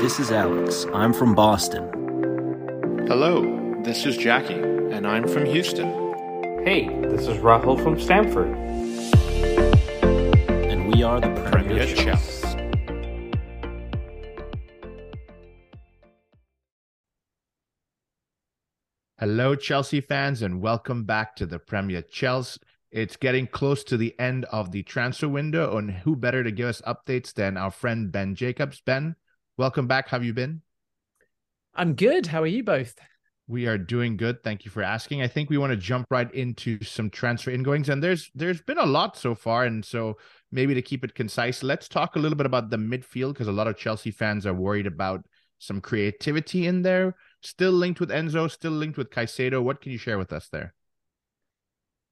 This is Alex. I'm from Boston. Hello, this is Jackie, and I'm from Houston. Hey, this is Rahul from Stanford. And we are the Premier, Premier Chels. Chels. Hello, Chelsea fans, and welcome back to the Premier Chelsea. It's getting close to the end of the transfer window, and who better to give us updates than our friend Ben Jacobs? Ben, welcome back. How have you been? I'm good. How are you both? We are doing good. Thank you for asking. I think we want to jump right into some transfer ingoings, and there's there's been a lot so far, and so maybe to keep it concise, let's talk a little bit about the midfield because a lot of Chelsea fans are worried about some creativity in there. Still linked with Enzo, still linked with Caicedo. What can you share with us there?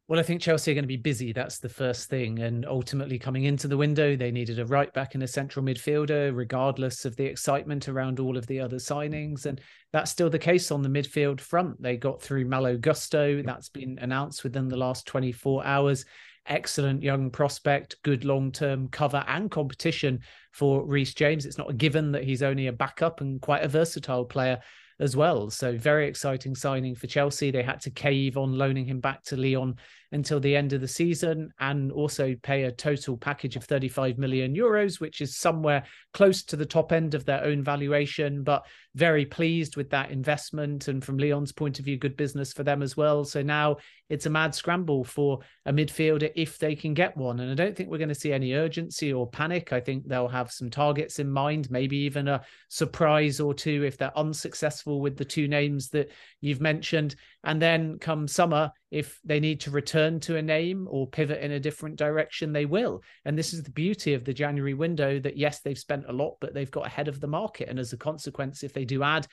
Well, I think Chelsea are going to be busy. That's the first thing. And ultimately, coming into the window, they needed a right back and a central midfielder, regardless of the excitement around all of the other signings. And that's still the case on the midfield front. They got through Malo Gusto. That's been announced within the last 24 hours. Excellent young prospect, good long term cover and competition for Reece James. It's not a given that he's only a backup and quite a versatile player as well. So very exciting signing for Chelsea. They had to cave on loaning him back to Lyon until the end of the season and also pay a total package of 35 million euros, which is somewhere close to the top end of their own valuation, but very pleased with that investment. And from Lyon's point of view, good business for them as well. So now it's a mad scramble for a midfielder if they can get one. And I don't think we're going to see any urgency or panic. I think they'll have some targets in mind, maybe even a surprise or two if they're unsuccessful with the two names that you've mentioned. And then come summer, if they need to return to a name or pivot in a different direction, they will. And this is the beauty of the January window that, yes, they've spent a lot, but they've got ahead of the market. And as a consequence, if they do add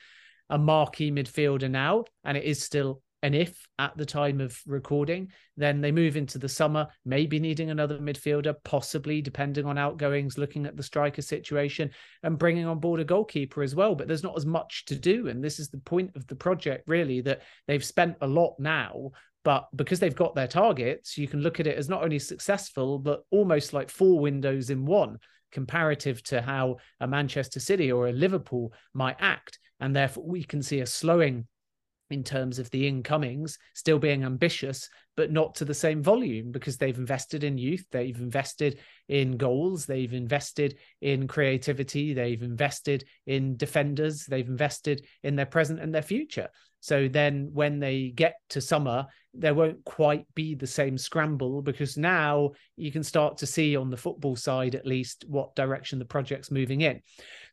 a marquee midfielder now, and it is still an if at the time of recording, then they move into the summer, maybe needing another midfielder, possibly depending on outgoings, looking at the striker situation and bringing on board a goalkeeper as well. But there's not as much to do. And this is the point of the project, really, that they've spent a lot now. But because they've got their targets, you can look at it as not only successful, but almost like four windows in one comparative to how a Manchester City or a Liverpool might act. And therefore, we can see a slowing in terms of the incomings, still being ambitious, but not to the same volume because they've invested in youth, they've invested in goals, they've invested in creativity, they've invested in defenders, they've invested in their present and their future. So then when they get to summer, there won't quite be the same scramble because now you can start to see on the football side, at least, what direction the project's moving in.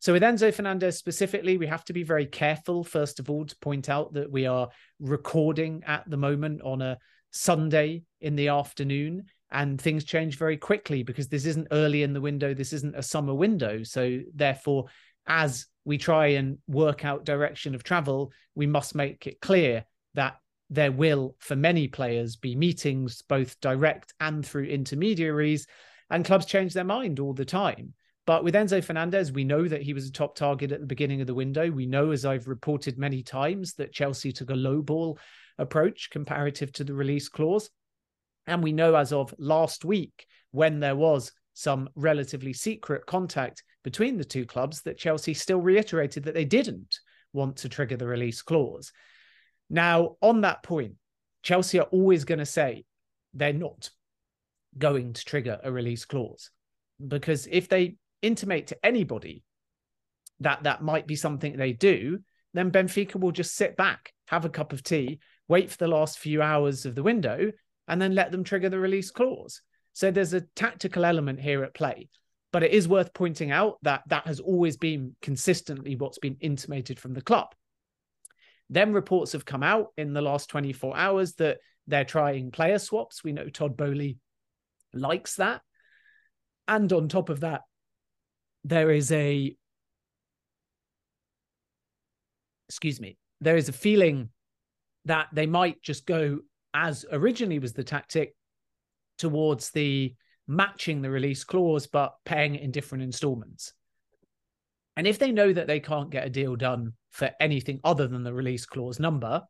So with Enzo Fernandez specifically, we have to be very careful, first of all, to point out that we are recording at the moment on a Sunday in the afternoon and things change very quickly because this isn't early in the window this isn't a summer window so therefore as we try and work out direction of travel we must make it clear that there will for many players be meetings both direct and through intermediaries and clubs change their mind all the time but with Enzo Fernandez, we know that he was a top target at the beginning of the window. We know, as I've reported many times, that Chelsea took a low ball approach comparative to the release clause. And we know as of last week, when there was some relatively secret contact between the two clubs, that Chelsea still reiterated that they didn't want to trigger the release clause. Now, on that point, Chelsea are always going to say they're not going to trigger a release clause because if they intimate to anybody that that might be something they do, then Benfica will just sit back, have a cup of tea, wait for the last few hours of the window, and then let them trigger the release clause. So there's a tactical element here at play. But it is worth pointing out that that has always been consistently what's been intimated from the club. Then reports have come out in the last 24 hours that they're trying player swaps. We know Todd Boehly likes that. And on top of that, there is a excuse me there is a feeling that they might just go as originally was the tactic towards the matching the release clause but paying it in different installments and if they know that they can't get a deal done for anything other than the release clause number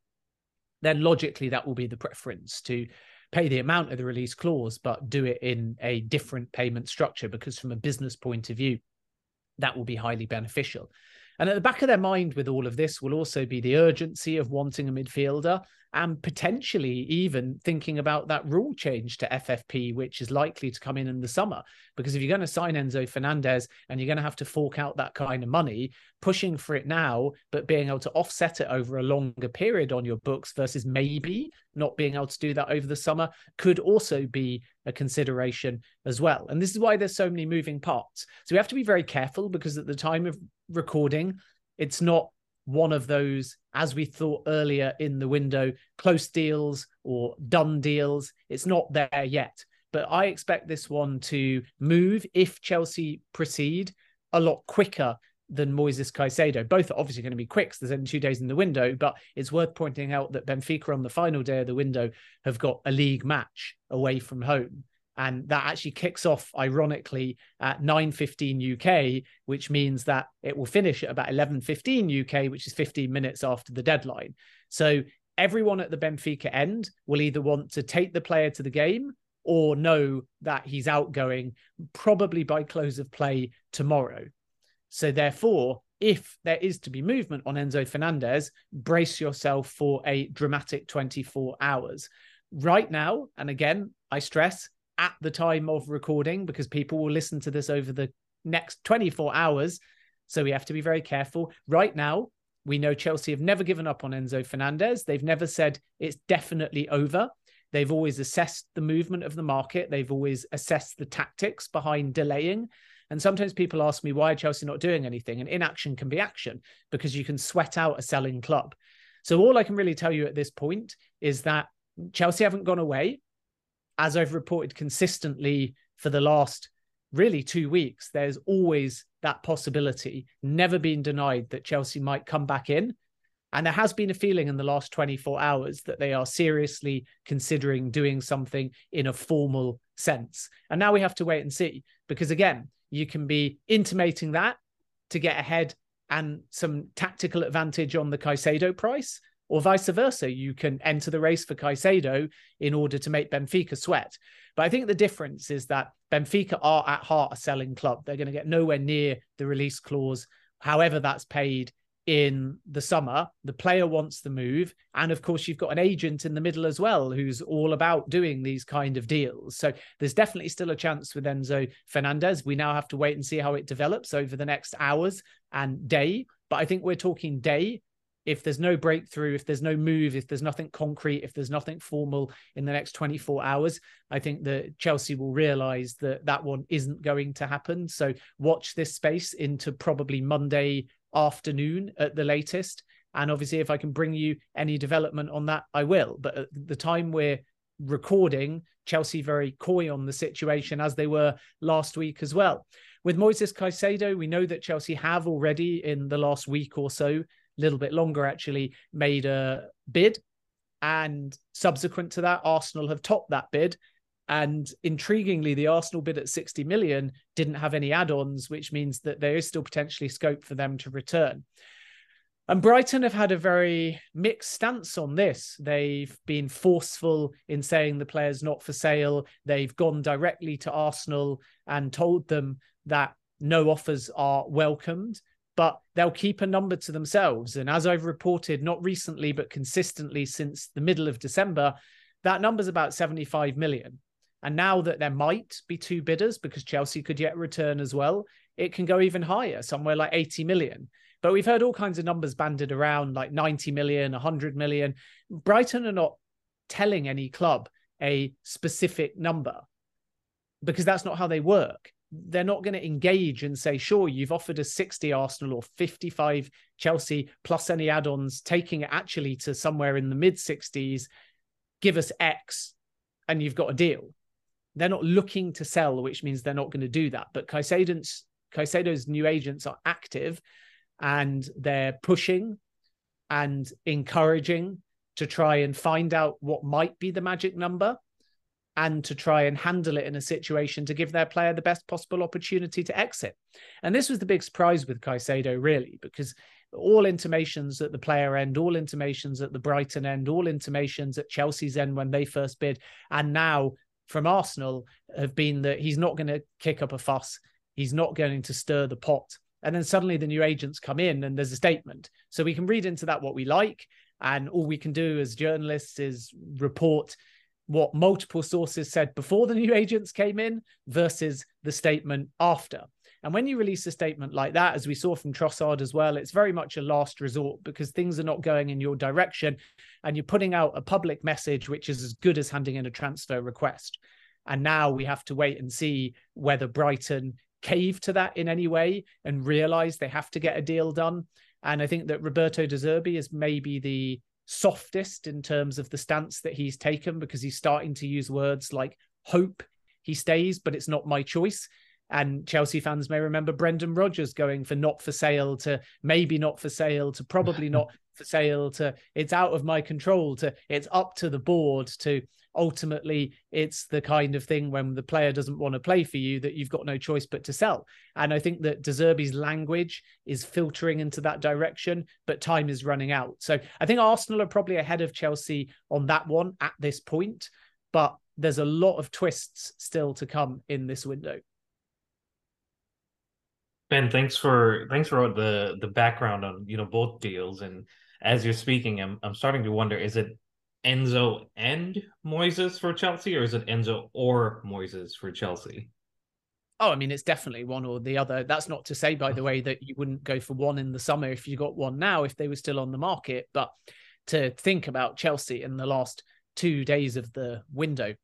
then logically that will be the preference to pay the amount of the release clause but do it in a different payment structure because from a business point of view that will be highly beneficial. And at the back of their mind with all of this will also be the urgency of wanting a midfielder and potentially even thinking about that rule change to FFP, which is likely to come in in the summer. Because if you're going to sign Enzo Fernandez and you're going to have to fork out that kind of money, pushing for it now, but being able to offset it over a longer period on your books versus maybe not being able to do that over the summer could also be a consideration as well. And this is why there's so many moving parts. So we have to be very careful because at the time of recording, it's not one of those, as we thought earlier in the window, close deals or done deals. It's not there yet. But I expect this one to move if Chelsea proceed a lot quicker than Moises Caicedo. Both are obviously going to be quick because there's only two days in the window, but it's worth pointing out that Benfica on the final day of the window have got a league match away from home and that actually kicks off ironically at 9.15 uk which means that it will finish at about 11.15 uk which is 15 minutes after the deadline. So everyone at the benfica end will either want to take the player to the game or know that he's outgoing probably by close of play tomorrow. So therefore if there is to be movement on enzo fernandez brace yourself for a dramatic 24 hours. Right now and again i stress at the time of recording because people will listen to this over the next 24 hours. So we have to be very careful. Right now, we know Chelsea have never given up on Enzo Fernandez. They've never said it's definitely over. They've always assessed the movement of the market. They've always assessed the tactics behind delaying. And sometimes people ask me why Chelsea not doing anything, and inaction can be action because you can sweat out a selling club. So all I can really tell you at this point is that Chelsea haven't gone away as I've reported consistently for the last really two weeks, there's always that possibility, never been denied that Chelsea might come back in. And there has been a feeling in the last 24 hours that they are seriously considering doing something in a formal sense. And now we have to wait and see, because again, you can be intimating that to get ahead and some tactical advantage on the Caicedo price or vice versa. You can enter the race for Caicedo in order to make Benfica sweat. But I think the difference is that Benfica are at heart a selling club. They're going to get nowhere near the release clause, however that's paid in the summer. The player wants the move. And of course, you've got an agent in the middle as well who's all about doing these kind of deals. So there's definitely still a chance with Enzo Fernandez. We now have to wait and see how it develops over the next hours and day. But I think we're talking day if there's no breakthrough, if there's no move, if there's nothing concrete, if there's nothing formal in the next 24 hours, I think that Chelsea will realize that that one isn't going to happen. So watch this space into probably Monday afternoon at the latest. And obviously, if I can bring you any development on that, I will. But at the time we're recording, Chelsea very coy on the situation as they were last week as well. With Moises Caicedo, we know that Chelsea have already in the last week or so little bit longer actually, made a bid. And subsequent to that, Arsenal have topped that bid. And intriguingly, the Arsenal bid at 60 million didn't have any add ons, which means that there is still potentially scope for them to return. And Brighton have had a very mixed stance on this. They've been forceful in saying the player's not for sale. They've gone directly to Arsenal and told them that no offers are welcomed but they'll keep a number to themselves. And as I've reported, not recently, but consistently since the middle of December, that number's about 75 million. And now that there might be two bidders because Chelsea could yet return as well, it can go even higher, somewhere like 80 million. But we've heard all kinds of numbers banded around, like 90 million, 100 million. Brighton are not telling any club a specific number because that's not how they work they're not going to engage and say, sure, you've offered us 60 Arsenal or 55 Chelsea plus any add ons, taking it actually to somewhere in the mid 60s, give us X and you've got a deal. They're not looking to sell, which means they're not going to do that. But Caicedo's, Caicedo's new agents are active and they're pushing and encouraging to try and find out what might be the magic number and to try and handle it in a situation to give their player the best possible opportunity to exit. And this was the big surprise with Caicedo, really, because all intimations at the player end, all intimations at the Brighton end, all intimations at Chelsea's end when they first bid, and now from Arsenal have been that he's not going to kick up a fuss. He's not going to stir the pot And then suddenly the new agents come in and there's a statement. So we can read into that what we like. And all we can do as journalists is report what multiple sources said before the new agents came in versus the statement after. And when you release a statement like that, as we saw from Trossard as well, it's very much a last resort because things are not going in your direction. And you're putting out a public message, which is as good as handing in a transfer request. And now we have to wait and see whether Brighton cave to that in any way and realize they have to get a deal done. And I think that Roberto De Zerbi is maybe the softest in terms of the stance that he's taken because he's starting to use words like hope he stays, but it's not my choice. And Chelsea fans may remember Brendan Rodgers going for not for sale to maybe not for sale to probably not for sale to it's out of my control to it's up to the board to ultimately it's the kind of thing when the player doesn't want to play for you that you've got no choice but to sell. And I think that De Zerbi's language is filtering into that direction, but time is running out. So I think Arsenal are probably ahead of Chelsea on that one at this point, but there's a lot of twists still to come in this window. Ben, thanks for thanks for the the background on you know both deals. And as you're speaking, I'm I'm starting to wonder: is it Enzo and Moises for Chelsea, or is it Enzo or Moises for Chelsea? Oh, I mean, it's definitely one or the other. That's not to say, by the way, that you wouldn't go for one in the summer if you got one now, if they were still on the market. But to think about Chelsea in the last two days of the window,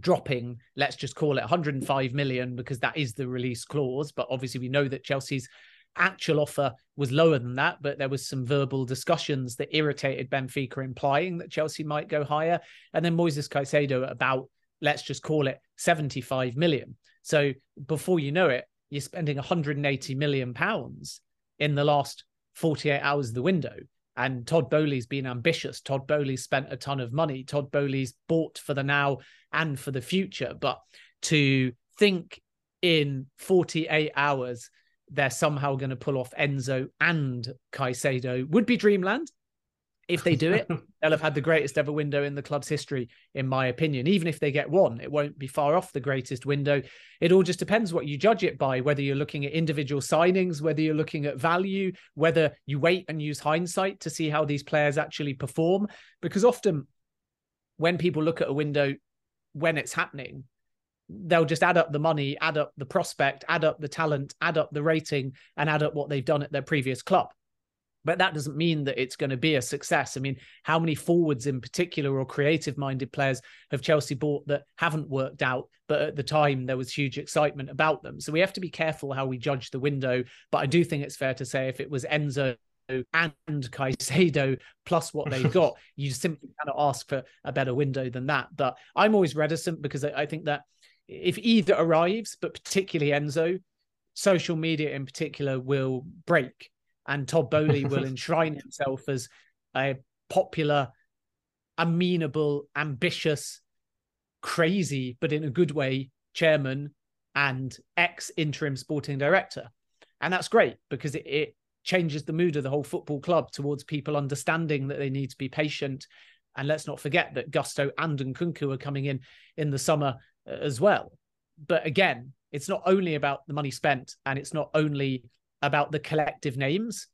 dropping, let's just call it 105 million because that is the release clause. But obviously, we know that Chelsea's actual offer was lower than that, but there was some verbal discussions that irritated Benfica, implying that Chelsea might go higher. And then Moises Caicedo about, let's just call it 75 million. So before you know it, you're spending 180 million pounds in the last 48 hours of the window. And Todd Boehly's been ambitious. Todd Boehly's spent a ton of money. Todd Boehly's bought for the now and for the future. But to think in 48 hours they're somehow going to pull off Enzo and Caicedo would be dreamland. If they do it, they'll have had the greatest ever window in the club's history, in my opinion. Even if they get one, it won't be far off the greatest window. It all just depends what you judge it by, whether you're looking at individual signings, whether you're looking at value, whether you wait and use hindsight to see how these players actually perform. Because often when people look at a window when it's happening, they'll just add up the money, add up the prospect, add up the talent, add up the rating, and add up what they've done at their previous club. But that doesn't mean that it's going to be a success. I mean, how many forwards in particular or creative minded players have Chelsea bought that haven't worked out, but at the time there was huge excitement about them? So we have to be careful how we judge the window. But I do think it's fair to say if it was Enzo and Caicedo plus what they've got, you simply cannot ask for a better window than that. But I'm always reticent because I think that if either arrives, but particularly Enzo, social media in particular will break, and Todd Boehly will enshrine himself as a popular, amenable, ambitious, crazy, but in a good way, chairman and ex interim sporting director. And that's great because it, it changes the mood of the whole football club towards people understanding that they need to be patient. And let's not forget that Gusto and Nkunku are coming in in the summer as well. But again, it's not only about the money spent and it's not only about the collective names,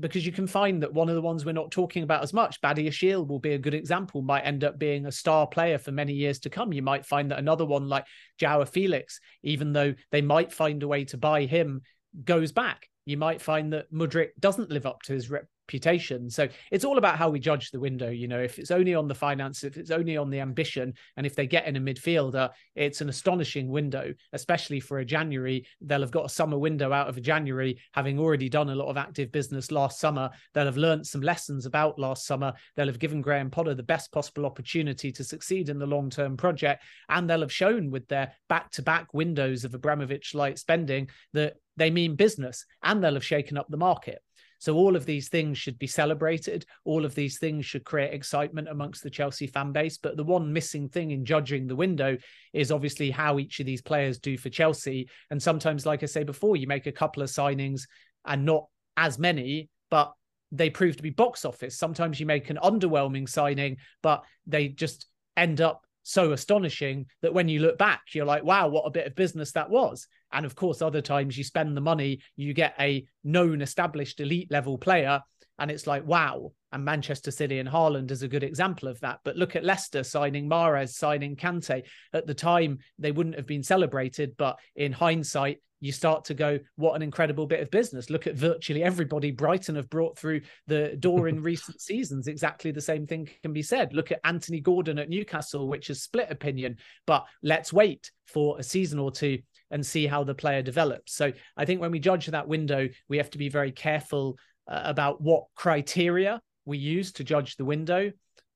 because you can find that one of the ones we're not talking about as much, Badiashile, will be a good example, might end up being a star player for many years to come. You might find that another one like Joao Felix, even though they might find a way to buy him, goes back. You might find that Mudryk doesn't live up to his rep- reputation. So it's all about how we judge the window. You know, if it's only on the finance, if it's only on the ambition, and if they get in a midfielder, it's an astonishing window, especially for a January. They'll have got a summer window out of a January, having already done a lot of active business last summer. They'll have learned some lessons about last summer. They'll have given Graham Potter the best possible opportunity to succeed in the long term project. And they'll have shown with their back to back windows of Abramovich like spending that they mean business and they'll have shaken up the market. So all of these things should be celebrated. All of these things should create excitement amongst the Chelsea fan base. But the one missing thing in judging the window is obviously how each of these players do for Chelsea. And sometimes, like I say before, you make a couple of signings and not as many, but they prove to be box office. Sometimes you make an underwhelming signing, but they just end up so astonishing that when you look back, you're like, wow, what a bit of business that was. And of course, other times you spend the money, you get a known, established elite level player, and it's like, wow. And Manchester City and Haaland is a good example of that. But look at Leicester signing Mahrez, signing Kante. At the time, they wouldn't have been celebrated, but in hindsight, you start to go, what an incredible bit of business. Look at virtually everybody Brighton have brought through the door in recent seasons. Exactly the same thing can be said. Look at Anthony Gordon at Newcastle, which is split opinion, but let's wait for a season or two and see how the player develops. So I think when we judge that window, we have to be very careful uh, about what criteria we use to judge the window.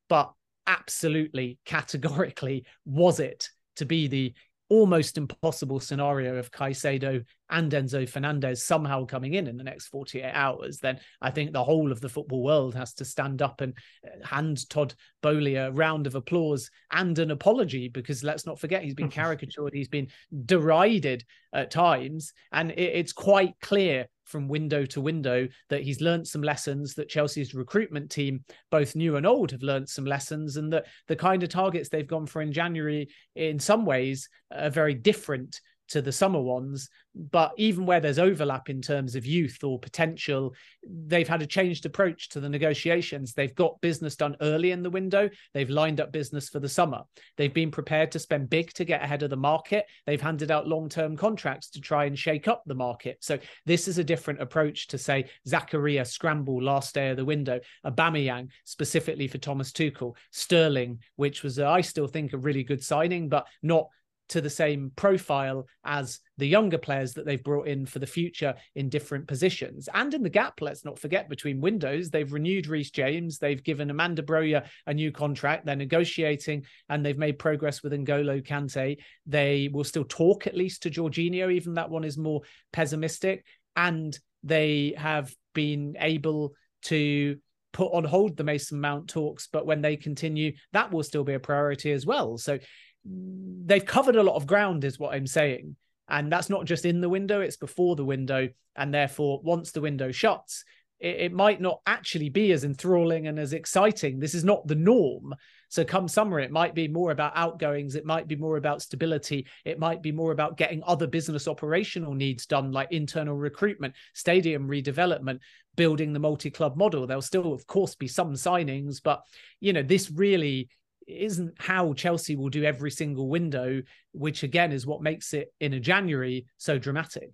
But absolutely, categorically, was it to be the almost impossible scenario of Caicedo and Enzo Fernandez somehow coming in in the next 48 hours, then I think the whole of the football world has to stand up and uh, hand Todd Boehly a round of applause and an apology because let's not forget he's been caricatured, he's been derided at times, and it's quite clear from window to window that he's learned some lessons that Chelsea's recruitment team, both new and old, have learned some lessons, and that the kind of targets they've gone for in January, in some ways, are very different to the summer ones. But even where there's overlap in terms of youth or potential, they've had a changed approach to the negotiations. They've got business done early in the window. They've lined up business for the summer. They've been prepared to spend big to get ahead of the market. They've handed out long term contracts to try and shake up the market. So this is a different approach to say Zakaria scramble last day of the window, Aubameyang specifically for Thomas Tuchel, Sterling, which was uh, I still think a really good signing, but not to the same profile as the younger players that they've brought in for the future in different positions. And in the gap, let's not forget, between windows, they've renewed Reece James, they've given Armando Broja a new contract, they're negotiating, and they've made progress with N'Golo Kante. They will still talk at least to Jorginho, even that one is more pessimistic. And they have been able to put on hold the Mason Mount talks, but when they continue, that will still be a priority as well. So they've covered a lot of ground, is what I'm saying. And that's not just in the window, it's before the window. And therefore, once the window shuts, it, it, might not actually be as enthralling and as exciting. This is not the norm. So, come summer, it might be more about outgoings. It might be more about stability. It might be more about getting other business operational needs done, like internal recruitment, stadium redevelopment, building the multi club model. There'll still, of course, be some signings, but, you know, this really isn't how Chelsea will do every single window, which again is what makes it in a January so dramatic.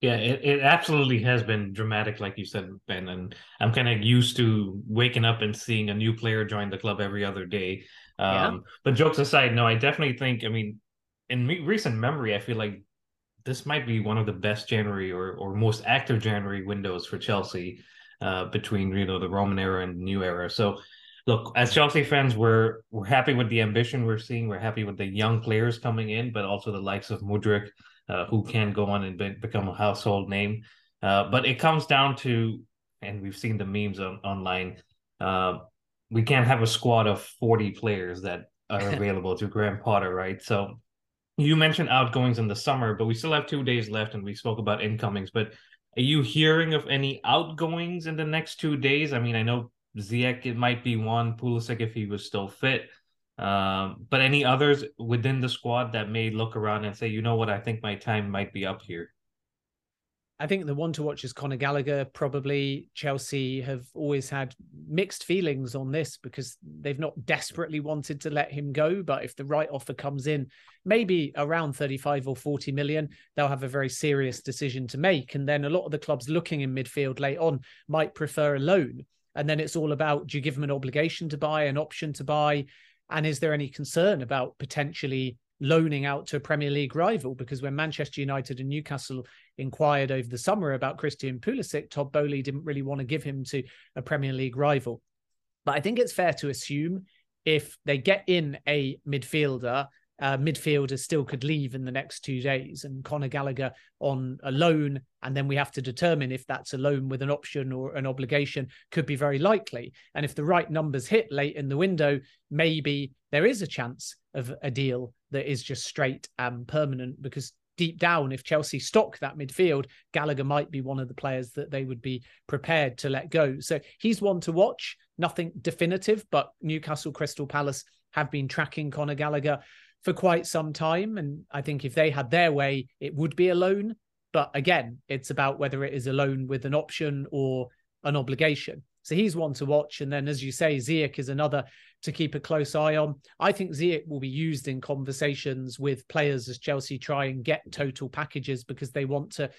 Yeah, it, it absolutely has been dramatic, like you said, Ben. And I'm kind of used to waking up and seeing a new player join the club every other day. Um, yeah. But jokes aside, no, I definitely think, I mean, in me- recent memory, I feel like this might be one of the best January or, or most active January windows for Chelsea uh, between, you know, the Roman era and the new era. So look, as Chelsea fans, we're we're happy with the ambition we're seeing. We're happy with the young players coming in, but also the likes of Mudryk, uh, who can go on and be, become a household name. Uh, but it comes down to, and we've seen the memes on, online. Uh, we can't have a squad of forty players that are available to Graham Potter, right? So you mentioned outgoings in the summer, but we still have two days left, and we spoke about incomings. But are you hearing of any outgoings in the next two days? I mean, I know Ziyech, it might be one. Pulisic if he was still fit. Um, but any others within the squad that may look around and say, you know what, I think my time might be up here. I think the one to watch is Conor Gallagher. Probably Chelsea have always had mixed feelings on this because they've not desperately wanted to let him go. But if the right offer comes in, maybe around 35 or 40 million, they'll have a very serious decision to make. And then a lot of the clubs looking in midfield late on might prefer a loan. And then it's all about do you give them an obligation to buy, an option to buy? And is there any concern about potentially loaning out to a Premier League rival? Because when Manchester United and Newcastle inquired over the summer about Christian Pulisic, Todd Boehly didn't really want to give him to a Premier League rival. But I think it's fair to assume if they get in a midfielder uh, midfielders still could leave in the next two days, and Conor Gallagher on a loan, and then we have to determine if that's a loan with an option or an obligation could be very likely. And if the right numbers hit late in the window, maybe there is a chance of a deal that is just straight and permanent because deep down, if Chelsea stock that midfield, Gallagher might be one of the players that they would be prepared to let go. So he's one to watch. Nothing definitive, but Newcastle Crystal Palace have been tracking Conor Gallagher. For quite some time. And I think if they had their way, it would be a loan. But again, it's about whether it is a loan with an option or an obligation. So he's one to watch. And then, as you say, Ziyech is another to keep a close eye on. I think Ziyech will be used in conversations with players as Chelsea try and get total packages because they want to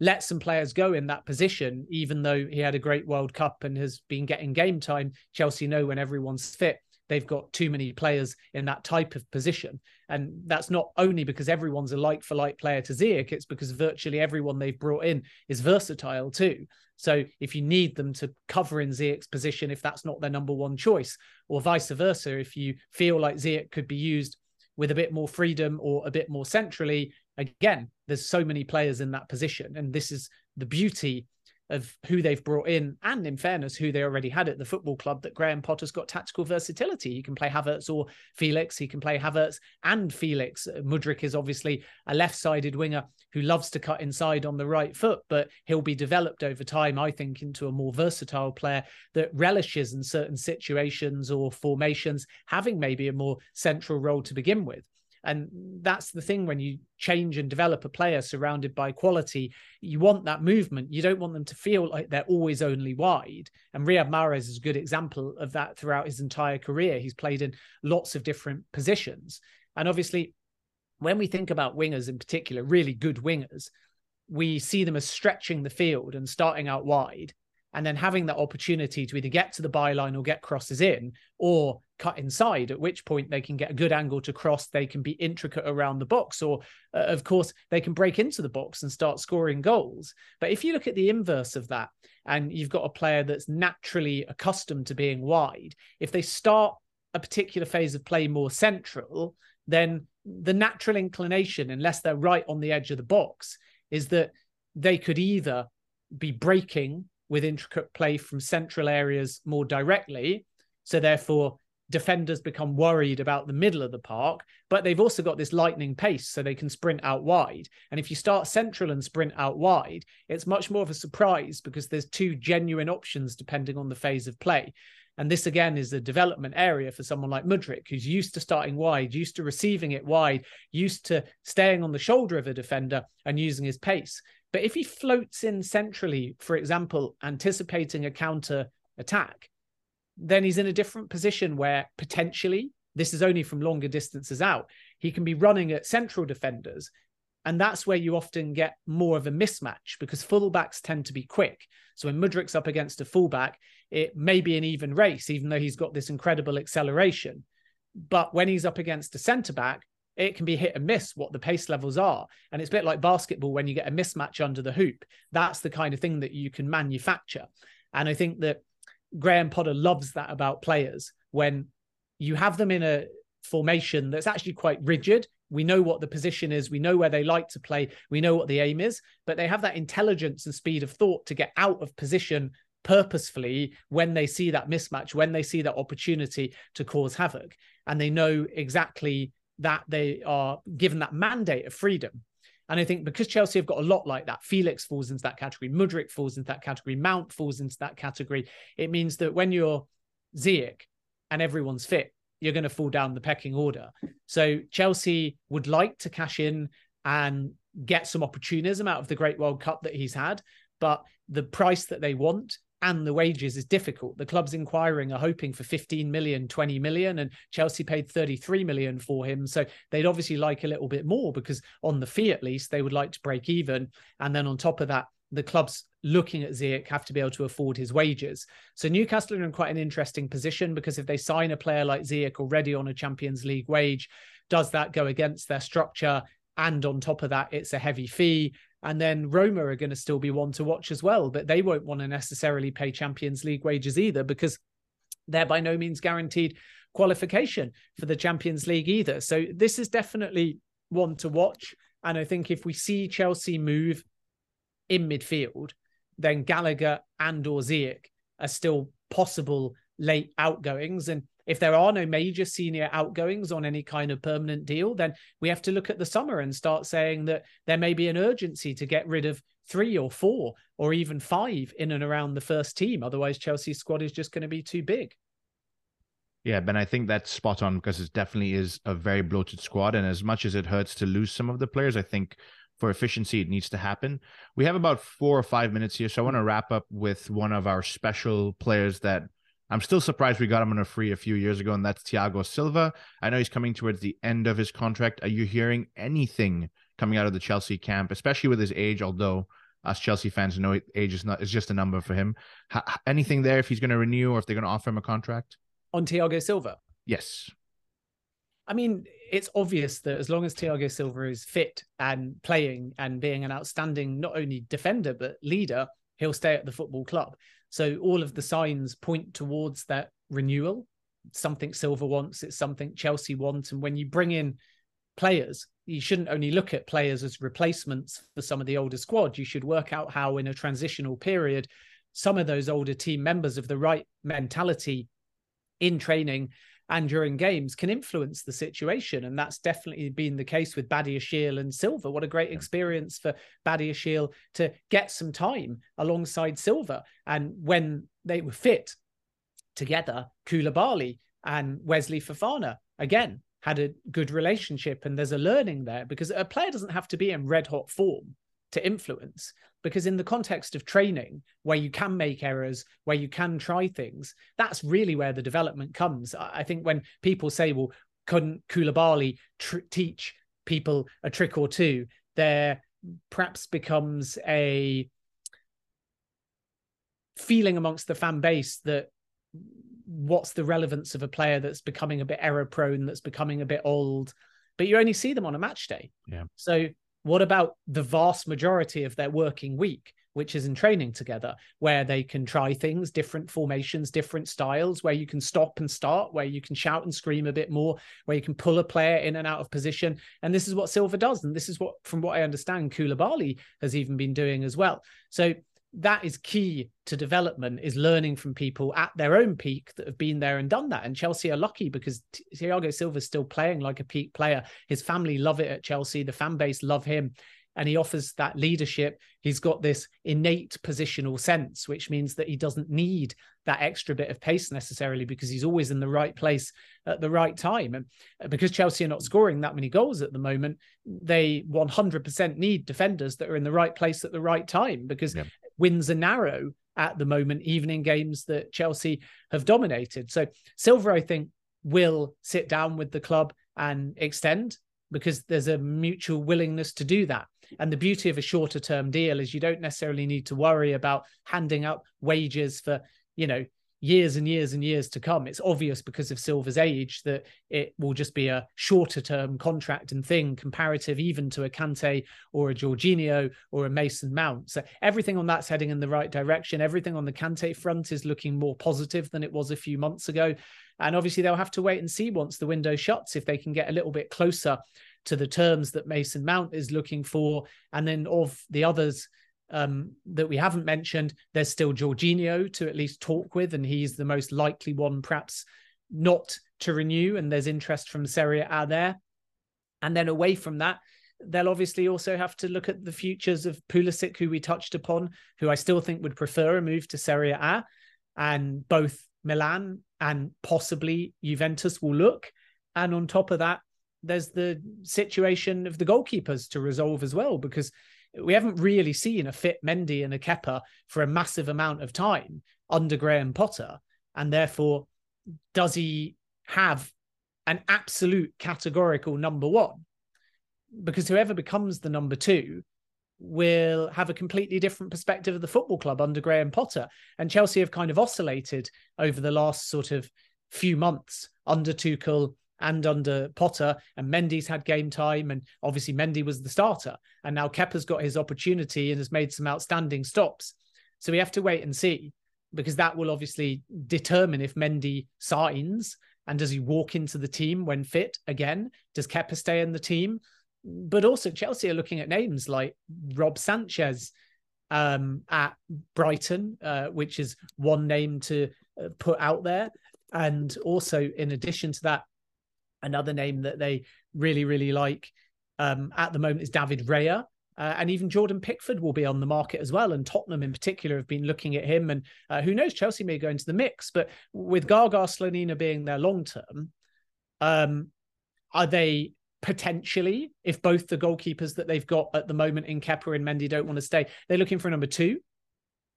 let some players go in that position, even though he had a great World Cup and has been getting game time. Chelsea know when everyone's fit they've got too many players in that type of position. And that's not only because everyone's a like for like player to Ziyech, it's because virtually everyone they've brought in is versatile too. So if you need them to cover in Ziyech's position, if that's not their number one choice, or vice versa, if you feel like Ziyech could be used with a bit more freedom or a bit more centrally, again, there's so many players in that position. And this is the beauty of who they've brought in, and in fairness, who they already had at the football club, that Graham Potter's got tactical versatility. He can play Havertz or Felix. He can play Havertz and Felix. Uh, Mudryk is obviously a left sided winger who loves to cut inside on the right foot, but he'll be developed over time, I think, into a more versatile player that relishes in certain situations or formations, having maybe a more central role to begin with. And that's the thing when you change and develop a player surrounded by quality, you want that movement. You don't want them to feel like they're always only wide. And Riyad Mahrez is a good example of that throughout his entire career. He's played in lots of different positions. And obviously, when we think about wingers in particular, really good wingers, we see them as stretching the field and starting out wide and then having that opportunity to either get to the byline or get crosses in or cut inside, at which point they can get a good angle to cross. They can be intricate around the box, or uh, of course, they can break into the box and start scoring goals. But if you look at the inverse of that, and you've got a player that's naturally accustomed to being wide, if they start a particular phase of play more central, then the natural inclination, unless they're right on the edge of the box, is that they could either be breaking with intricate play from central areas more directly. So therefore, defenders become worried about the middle of the park, but they've also got this lightning pace so they can sprint out wide. And if you start central and sprint out wide, it's much more of a surprise because there's two genuine options depending on the phase of play. And this again is a development area for someone like Mudryk, who's used to starting wide, used to receiving it wide, used to staying on the shoulder of a defender and using his pace. But if he floats in centrally, for example, anticipating a counter attack, then he's in a different position where potentially this is only from longer distances out. He can be running at central defenders. And that's where you often get more of a mismatch because fullbacks tend to be quick. So when Mudryk's up against a fullback, it may be an even race, even though he's got this incredible acceleration. But when he's up against a centre back, it can be hit and miss what the pace levels are. And it's a bit like basketball when you get a mismatch under the hoop. That's the kind of thing that you can manufacture. And I think that Graham Potter loves that about players when you have them in a formation that's actually quite rigid. We know what the position is, we know where they like to play, we know what the aim is, but they have that intelligence and speed of thought to get out of position purposefully when they see that mismatch, when they see that opportunity to cause havoc. And they know exactly that they are given that mandate of freedom. And I think because Chelsea have got a lot like that, Felix falls into that category, Mudryk falls into that category, Mount falls into that category. It means that when you're Ziyech and everyone's fit, you're going to fall down the pecking order. So Chelsea would like to cash in and get some opportunism out of the Great World Cup that he's had, but the price that they want and the wages is difficult. The clubs inquiring are hoping for 15 million, 20 million, and Chelsea paid 33 million for him. So they'd obviously like a little bit more because on the fee at least, they would like to break even. And then on top of that, the clubs looking at Ziyech have to be able to afford his wages. So Newcastle are in quite an interesting position because if they sign a player like Ziyech already on a Champions League wage, does that go against their structure? And on top of that, it's a heavy fee. And then Roma are going to still be one to watch as well, but they won't want to necessarily pay Champions League wages either because they're by no means guaranteed qualification for the Champions League either. So this is definitely one to watch. And I think if we see Chelsea move in midfield, then Gallagher and or Ziyech are still possible late outgoings. And if there are no major senior outgoings on any kind of permanent deal, then we have to look at the summer and start saying that there may be an urgency to get rid of three or four or even five in and around the first team. Otherwise, Chelsea's squad is just going to be too big. Yeah, Ben, I think that's spot on because it definitely is a very bloated squad. And as much as it hurts to lose some of the players, I think for efficiency, it needs to happen. We have about four or five minutes here. So I want to mm-hmm. wrap up with one of our special players that I'm still surprised we got him on a free a few years ago, and that's Thiago Silva. I know he's coming towards the end of his contract. Are you hearing anything coming out of the Chelsea camp, especially with his age? Although us Chelsea fans know age is not is just a number for him. anything there if he's going to renew or if they're going to offer him a contract? on Thiago Silva? Yes. I mean, it's obvious that as long as Thiago Silva is fit and playing and being an outstanding not only defender but leader, he'll stay at the football club. So all of the signs point towards that renewal. Something Silva wants, it's something Chelsea wants. And when you bring in players, you shouldn't only look at players as replacements for some of the older squad. You should work out how, in a transitional period, some of those older team members of the right mentality in training and during games can influence the situation. And that's definitely been the case with Badiashile and Silva. What a great experience for Badiashile to get some time alongside Silva. And when they were fit together, Koulibaly and Wesley Fofana again, had a good relationship. And there's a learning there because a player doesn't have to be in red hot form to influence because in the context of training where you can make errors where you can try things that's really where the development comes. I think when people say well couldn't Koulibaly tr- teach people a trick or two? There perhaps becomes a feeling amongst the fan base that what's the relevance of a player that's becoming a bit error prone that's becoming a bit old but you only see them on a match day. Yeah. So what about the vast majority of their working week, which is in training together, where they can try things, different formations, different styles, where you can stop and start, where you can shout and scream a bit more, where you can pull a player in and out of position. And this is what Silva does. And this is what, from what I understand, Koulibaly has even been doing as well. So that is key to development is learning from people at their own peak that have been there and done that and chelsea are lucky because thiago silva is still playing like a peak player his family love it at chelsea the fan base love him and he offers that leadership. He's got this innate positional sense, which means that he doesn't need that extra bit of pace necessarily because he's always in the right place at the right time. And uh, because Chelsea are not scoring that many goals at the moment, they 100% need defenders that are in the right place at the right time because yeah. Wins are narrow at the moment, even in games that Chelsea have dominated. So Silva, I think, will sit down with the club and extend because there's a mutual willingness to do that. And the beauty of a shorter term deal is you don't necessarily need to worry about handing up wages for, you know, years and years and years to come. It's obvious because of Silva's age that it will just be a shorter term contract and thing comparative even to a Kante or a Jorginho or a Mason Mount. So everything on that's heading in the right direction. Everything on the Kante front is looking more positive than it was a few months ago. And obviously they'll have to wait and see once the window shuts if they can get a little bit closer to the terms that Mason Mount is looking for. And then of the others um, that we haven't mentioned, there's still Jorginho to at least talk with, and he's the most likely one, perhaps not to renew. And there's interest from Serie A there. And then away from that, they'll obviously also have to look at the futures of Pulisic, who we touched upon, who I still think would prefer a move to Serie A. And both Milan and possibly Juventus will look. And on top of that, there's the situation of the goalkeepers to resolve as well, because we haven't really seen a fit Mendy and a Kepa for a massive amount of time under Graham Potter. And therefore, does he have an absolute categorical number one? Because whoever becomes the number two will have a completely different perspective of the football club under Graham Potter. And Chelsea have kind of oscillated over the last sort of few months under Tuchel and under Potter, and Mendy's had game time, and obviously Mendy was the starter, and now Kepa's got his opportunity and has made some outstanding stops. So we have to wait and see because that will obviously determine if Mendy signs and does he walk into the team when fit again? Does Kepa stay in the team? But also Chelsea are looking at names like Rob Sanchez um, at Brighton, uh, which is one name to uh, put out there. And also, in addition to that, Another name that they really, really like um, at the moment is David Raya, Uh, and even Jordan Pickford will be on the market as well. And Tottenham, in particular, have been looking at him. And uh, who knows, Chelsea may go into the mix. But with Gaga Slonina being their long term, um, are they potentially, if both the goalkeepers that they've got at the moment in Kepa and Mendy don't want to stay, they're looking for a number two,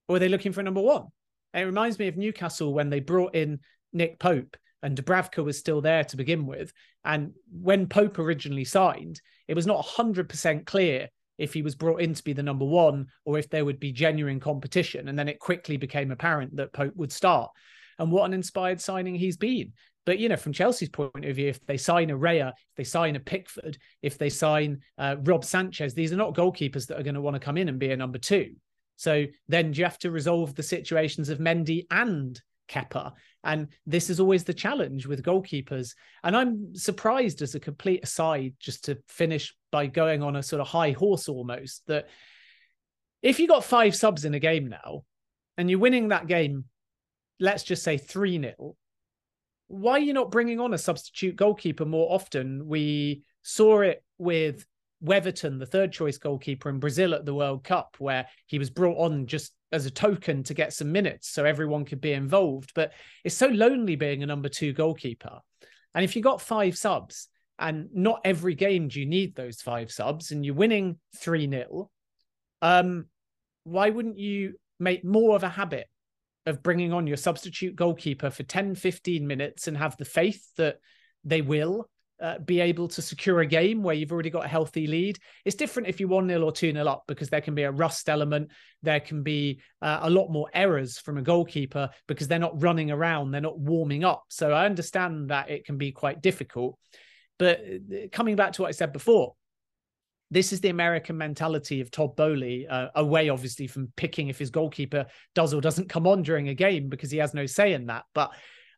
or are they looking for a number one? And it reminds me of Newcastle when they brought in Nick Pope and Dubravka was still there to begin with. And when Pope originally signed, it was not 100% clear if he was brought in to be the number one or if there would be genuine competition. And then it quickly became apparent that Pope would start. And what an inspired signing he's been. But you know, from Chelsea's point of view, if they sign a Raya, if they sign a Pickford, if they sign uh, Rob Sanchez, these are not goalkeepers that are going to want to come in and be a number two. So then you have to resolve the situations of Mendy and Kepa. And this is always the challenge with goalkeepers. And I'm surprised, as a complete aside, just to finish by going on a sort of high horse almost, that if you got five subs in a game now and you're winning that game, let's just say 3 0, why are you not bringing on a substitute goalkeeper more often? We saw it with Weverton, the third choice goalkeeper in Brazil at the World Cup, where he was brought on just as a token to get some minutes so everyone could be involved. But it's so lonely being a number two goalkeeper. And if you got five subs, and not every game do you need those five subs, and you're winning 3 0, um, why wouldn't you make more of a habit of bringing on your substitute goalkeeper for 10, 15 minutes and have the faith that they will uh, be able to secure a game where you've already got a healthy lead. It's different if you 1 0 or 2 0 up because there can be a rust element. There can be uh, a lot more errors from a goalkeeper because they're not running around, they're not warming up. So I understand that it can be quite difficult. But uh, coming back to what I said before, this is the American mentality of Todd Boehly, uh, away obviously from picking if his goalkeeper does or doesn't come on during a game because he has no say in that. But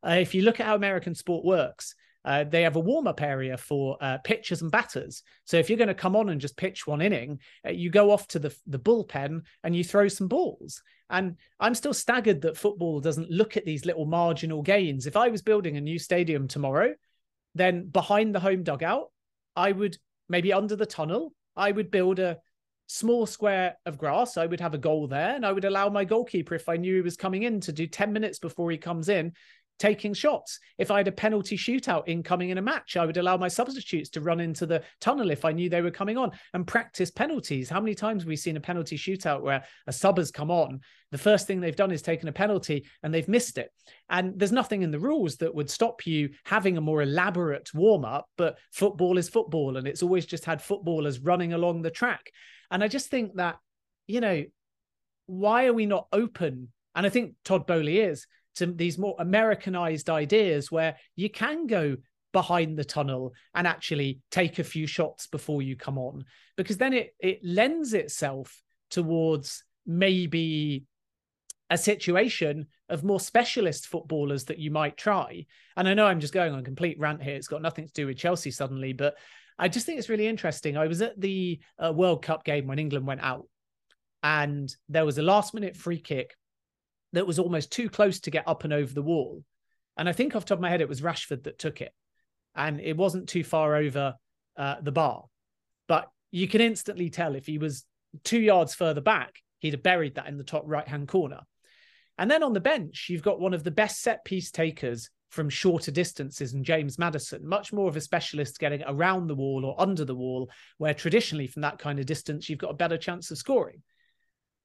uh, if you look at how American sport works, uh, they have a warm up area for uh, pitchers and batters. So if you're going to come on and just pitch one inning, uh, you go off to the, the bullpen and you throw some balls. And I'm still staggered that football doesn't look at these little marginal gains. If I was building a new stadium tomorrow, then behind the home dugout, I would maybe under the tunnel, I would build a small square of grass. I would have a goal there, and I would allow my goalkeeper, if I knew he was coming in, to do 10 minutes before he comes in, taking shots. If I had a penalty shootout incoming in a match, I would allow my substitutes to run into the tunnel if I knew they were coming on and practice penalties. How many times have we seen a penalty shootout where a sub has come on? The first thing they've done is taken a penalty and they've missed it. And there's nothing in the rules that would stop you having a more elaborate warm up, but football is football and it's always just had footballers running along the track. And I just think that, you know, why are we not open? And I think Todd Boehly is to these more Americanized ideas where you can go behind the tunnel and actually take a few shots before you come on because then it it lends itself towards maybe a situation of more specialist footballers that you might try. And I know I'm just going on complete rant here. It's got nothing to do with Chelsea suddenly, but I just think it's really interesting. I was at the uh, World Cup game when England went out, and there was a last minute free kick that was almost too close to get up and over the wall. And I think off top of my head, it was Rashford that took it. And it wasn't too far over uh, the bar. But you can instantly tell if he was two yards further back, he'd have buried that in the top right hand corner. And then on the bench, you've got one of the best set piece takers from shorter distances and James Maddison, much more of a specialist getting around the wall or under the wall, where traditionally from that kind of distance, you've got a better chance of scoring.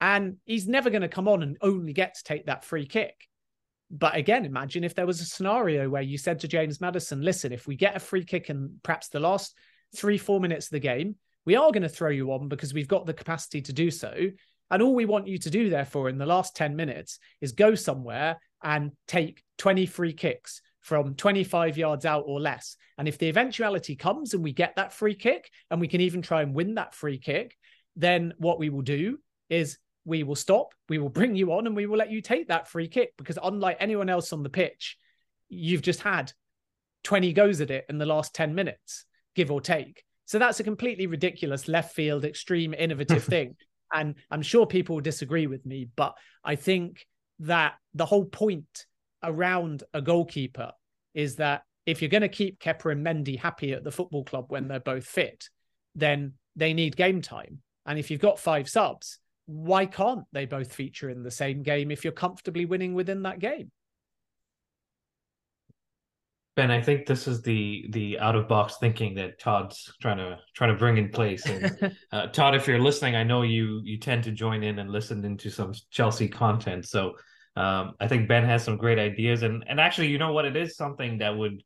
And he's never going to come on and only get to take that free kick. But again, imagine if there was a scenario where you said to James Maddison, listen, if we get a free kick in perhaps the last three, four minutes of the game, we are going to throw you on because we've got the capacity to do so. And all we want you to do, therefore, in the last 10 minutes is go somewhere and take 20 free kicks from 25 yards out or less. And if the eventuality comes and we get that free kick and we can even try and win that free kick, then what we will do is we will stop, we will bring you on, and we will let you take that free kick because, unlike anyone else on the pitch, you've just had 20 goes at it in the last 10 minutes, give or take. So that's a completely ridiculous left field, extreme, innovative thing. And I'm sure people will disagree with me, but I think that the whole point around a goalkeeper is that if you're going to keep Kepa and Mendy happy at the football club when they're both fit, then they need game time. And if you've got five subs, why can't they both feature in the same game if you're comfortably winning within that game? Ben, I think this is the the out of box thinking that Todd's trying to trying to bring in place. And uh, Todd, if you're listening, I know you you tend to join in and listen into some Chelsea content. So um, I think Ben has some great ideas, and and actually, you know what, it is something that would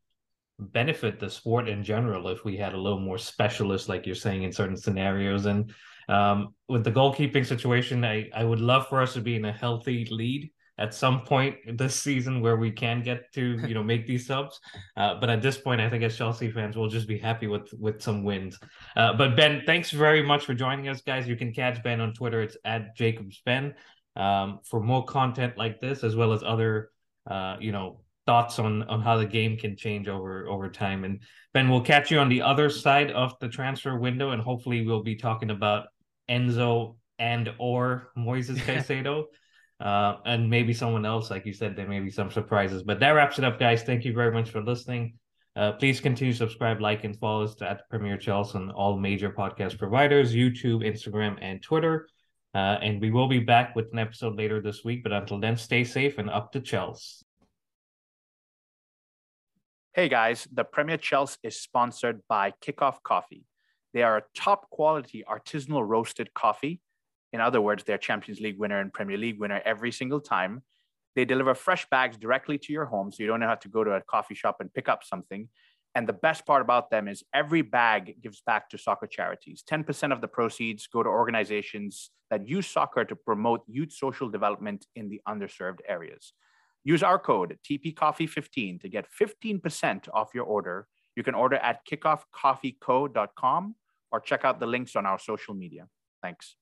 benefit the sport in general if we had a little more specialists, like you're saying, in certain scenarios. And um, with the goalkeeping situation, I I would love for us to be in a healthy lead at some point this season where we can get to you know make these subs. Uh, but at this point, I think as Chelsea fans, we'll just be happy with with some wins. Uh, but Ben, thanks very much for joining us, guys. You can catch Ben on Twitter. It's at Jacobs Ben um, for more content like this, as well as other uh, you know thoughts on on how the game can change over over time. And Ben, we'll catch you on the other side of the transfer window, and hopefully we'll be talking about Enzo and or Moises Caicedo uh, and maybe someone else. Like you said, there may be some surprises. But that wraps it up, guys. Thank you very much for listening. Uh, please continue to subscribe, like, and follow us at Premier Chelsea on all major podcast providers YouTube, Instagram, and Twitter. Uh, and we will be back with an episode later this week. But until then, stay safe and up to Chelsea. Hey guys, the Premier Chelsea is sponsored by Kickoff Coffee. They are a top quality artisanal roasted coffee in other words, they're Champions League winner and Premier League winner every single time. They deliver fresh bags directly to your home, so you don't have to go to a coffee shop and pick up something. And the best part about them is every bag gives back to soccer charities. 10% of the proceeds go to organizations that use soccer to promote youth social development in the underserved areas. Use our code TPCoffee15 to get 15% off your order. You can order at kickoffcoffeeco.com or check out the links on our social media. Thanks.